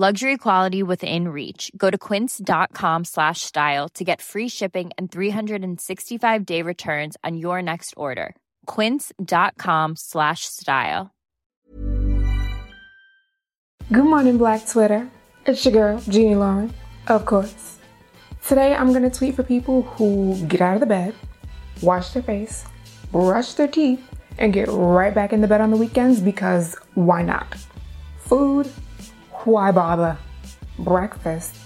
Luxury quality within reach. Go to quince.com slash style to get free shipping and 365 day returns on your next order. Quince.com slash style. Good morning, Black Twitter. It's your girl, Jeannie Lauren, of course. Today I'm gonna tweet for people who get out of the bed, wash their face, brush their teeth, and get right back in the bed on the weekends because why not? Food, why bother? Breakfast.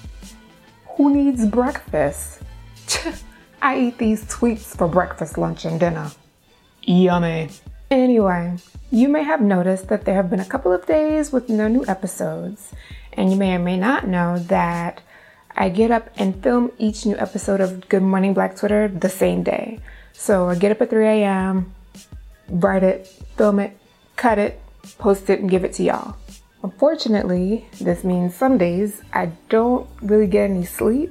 Who needs breakfast? I eat these tweets for breakfast, lunch, and dinner. Yummy. Anyway, you may have noticed that there have been a couple of days with no new episodes, and you may or may not know that I get up and film each new episode of Good Morning Black Twitter the same day. So I get up at 3 a.m., write it, film it, cut it, post it, and give it to y'all. Unfortunately, this means some days I don't really get any sleep,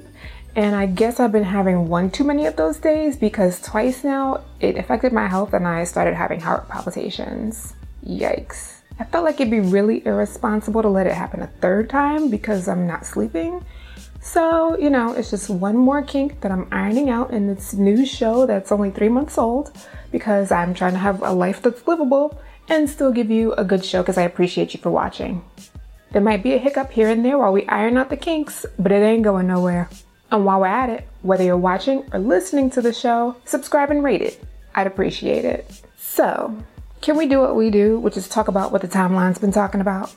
and I guess I've been having one too many of those days because twice now it affected my health and I started having heart palpitations. Yikes. I felt like it'd be really irresponsible to let it happen a third time because I'm not sleeping. So, you know, it's just one more kink that I'm ironing out in this new show that's only three months old because I'm trying to have a life that's livable and still give you a good show because I appreciate you for watching. There might be a hiccup here and there while we iron out the kinks, but it ain't going nowhere. And while we're at it, whether you're watching or listening to the show, subscribe and rate it. I'd appreciate it. So, can we do what we do, which is talk about what the timeline's been talking about?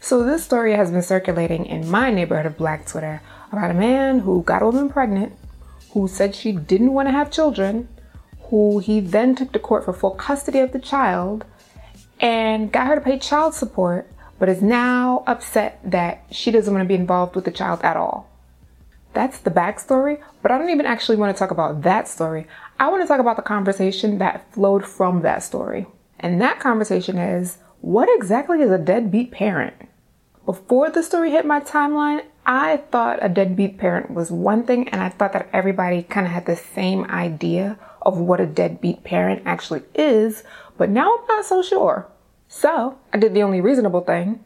So, this story has been circulating in my neighborhood of Black Twitter about a man who got a woman pregnant, who said she didn't want to have children, who he then took to court for full custody of the child, and got her to pay child support, but is now upset that she doesn't want to be involved with the child at all. That's the backstory, but I don't even actually want to talk about that story. I want to talk about the conversation that flowed from that story. And that conversation is what exactly is a deadbeat parent? Before the story hit my timeline, I thought a deadbeat parent was one thing, and I thought that everybody kind of had the same idea of what a deadbeat parent actually is, but now I'm not so sure. So I did the only reasonable thing.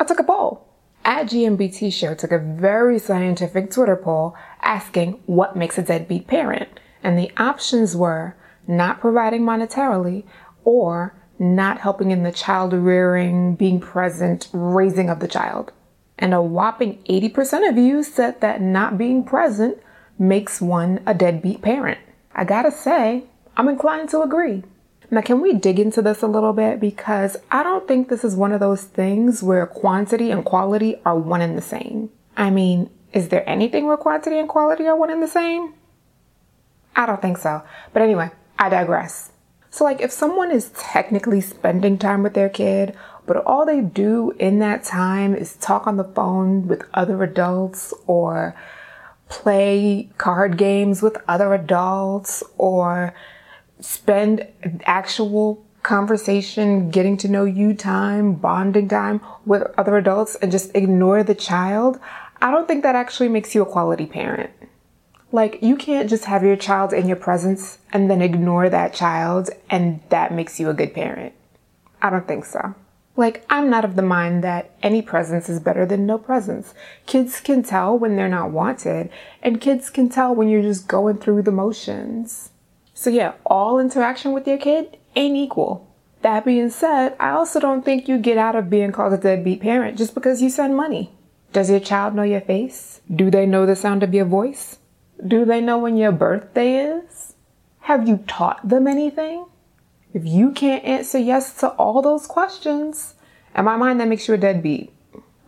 I took a poll. At GMBT Show took a very scientific Twitter poll asking what makes a deadbeat parent, and the options were not providing monetarily or not helping in the child rearing, being present, raising of the child. And a whopping 80% of you said that not being present makes one a deadbeat parent. I gotta say, I'm inclined to agree. Now, can we dig into this a little bit? Because I don't think this is one of those things where quantity and quality are one and the same. I mean, is there anything where quantity and quality are one and the same? I don't think so. But anyway, I digress. So, like, if someone is technically spending time with their kid, but all they do in that time is talk on the phone with other adults or play card games with other adults or spend actual conversation, getting to know you time, bonding time with other adults and just ignore the child, I don't think that actually makes you a quality parent. Like, you can't just have your child in your presence and then ignore that child and that makes you a good parent. I don't think so. Like, I'm not of the mind that any presence is better than no presence. Kids can tell when they're not wanted, and kids can tell when you're just going through the motions. So, yeah, all interaction with your kid ain't equal. That being said, I also don't think you get out of being called a deadbeat parent just because you send money. Does your child know your face? Do they know the sound of your voice? Do they know when your birthday is? Have you taught them anything? If you can't answer yes to all those questions, in my mind, that makes you a deadbeat.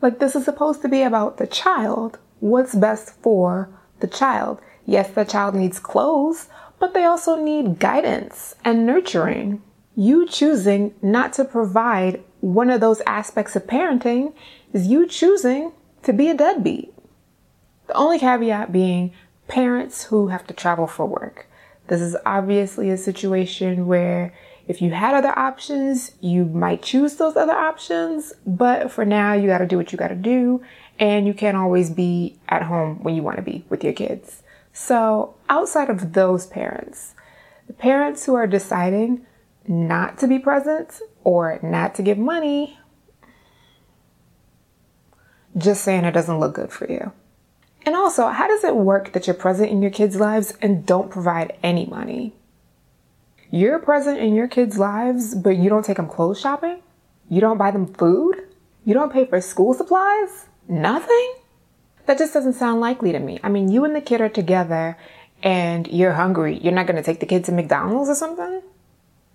Like, this is supposed to be about the child. What's best for the child? Yes, the child needs clothes, but they also need guidance and nurturing. You choosing not to provide one of those aspects of parenting is you choosing to be a deadbeat. The only caveat being parents who have to travel for work. This is obviously a situation where if you had other options, you might choose those other options, but for now, you got to do what you got to do, and you can't always be at home when you want to be with your kids. So, outside of those parents, the parents who are deciding not to be present or not to give money, just saying it doesn't look good for you. And also, how does it work that you're present in your kids' lives and don't provide any money? You're present in your kids' lives, but you don't take them clothes shopping? You don't buy them food? You don't pay for school supplies? Nothing? That just doesn't sound likely to me. I mean, you and the kid are together and you're hungry. You're not going to take the kid to McDonald's or something?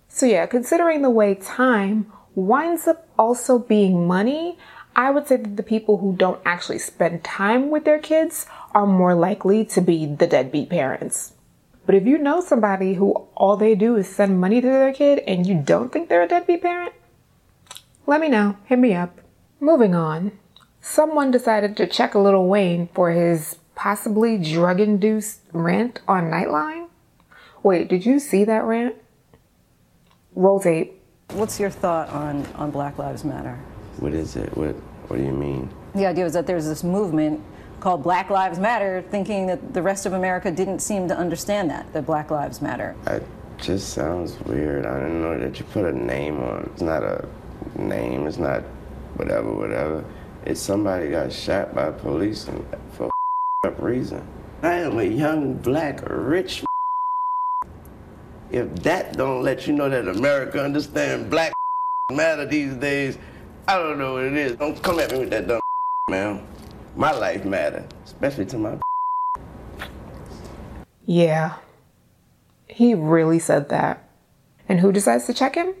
So, yeah, considering the way time winds up also being money, I would say that the people who don't actually spend time with their kids are more likely to be the deadbeat parents. But if you know somebody who all they do is send money to their kid and you don't think they're a deadbeat parent, let me know. Hit me up. Moving on. Someone decided to check a Lil Wayne for his possibly drug induced rant on Nightline. Wait, did you see that rant? Roll tape. What's your thought on, on Black Lives Matter? What is it? What What do you mean? The idea is that there's this movement called Black Lives Matter, thinking that the rest of America didn't seem to understand that, that Black Lives Matter. It just sounds weird. I don't know that you put a name on. It's not a name. It's not whatever, whatever. It's somebody got shot by police for up reason. I am a young black rich. If that don't let you know that America understand black matter these days, I don't know what it is. Don't come at me with that dumb man. My life matter, especially to my. Yeah. He really said that. And who decides to check him?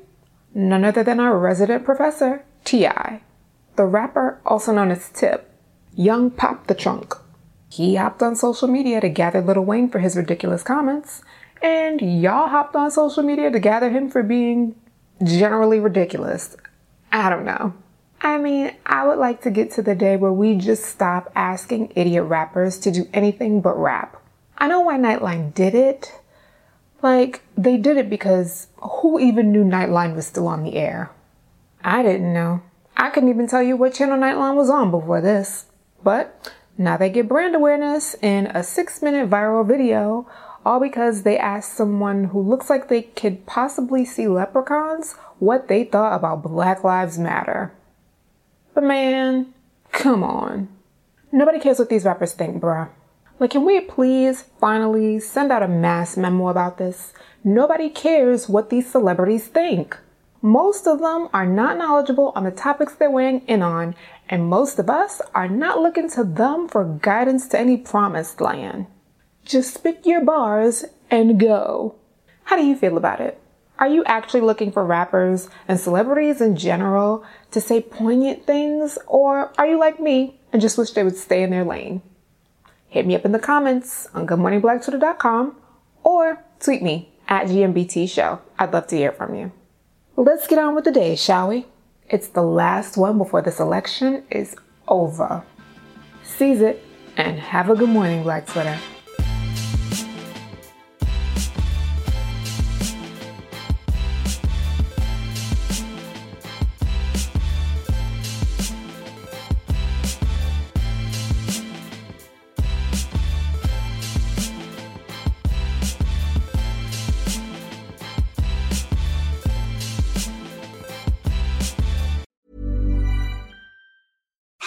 None other than our resident professor, T.I. The rapper, also known as Tip, Young Pop the Trunk. He hopped on social media to gather Lil Wayne for his ridiculous comments, and y'all hopped on social media to gather him for being generally ridiculous. I don't know. I mean, I would like to get to the day where we just stop asking idiot rappers to do anything but rap. I know why Nightline did it. Like, they did it because who even knew Nightline was still on the air? I didn't know. I couldn't even tell you what channel Nightline was on before this. But now they get brand awareness in a six minute viral video, all because they asked someone who looks like they could possibly see leprechauns what they thought about Black Lives Matter. But man, come on. Nobody cares what these rappers think, bruh. Like, can we please finally send out a mass memo about this? Nobody cares what these celebrities think. Most of them are not knowledgeable on the topics they're weighing in on, and most of us are not looking to them for guidance to any promised land. Just spit your bars and go. How do you feel about it? Are you actually looking for rappers and celebrities in general to say poignant things, or are you like me and just wish they would stay in their lane? Hit me up in the comments on goodmorningblack.twitter.com or tweet me at GMBT Show. I'd love to hear from you. Let's get on with the day, shall we? It's the last one before this election is over. Seize it and have a good morning, Black Twitter.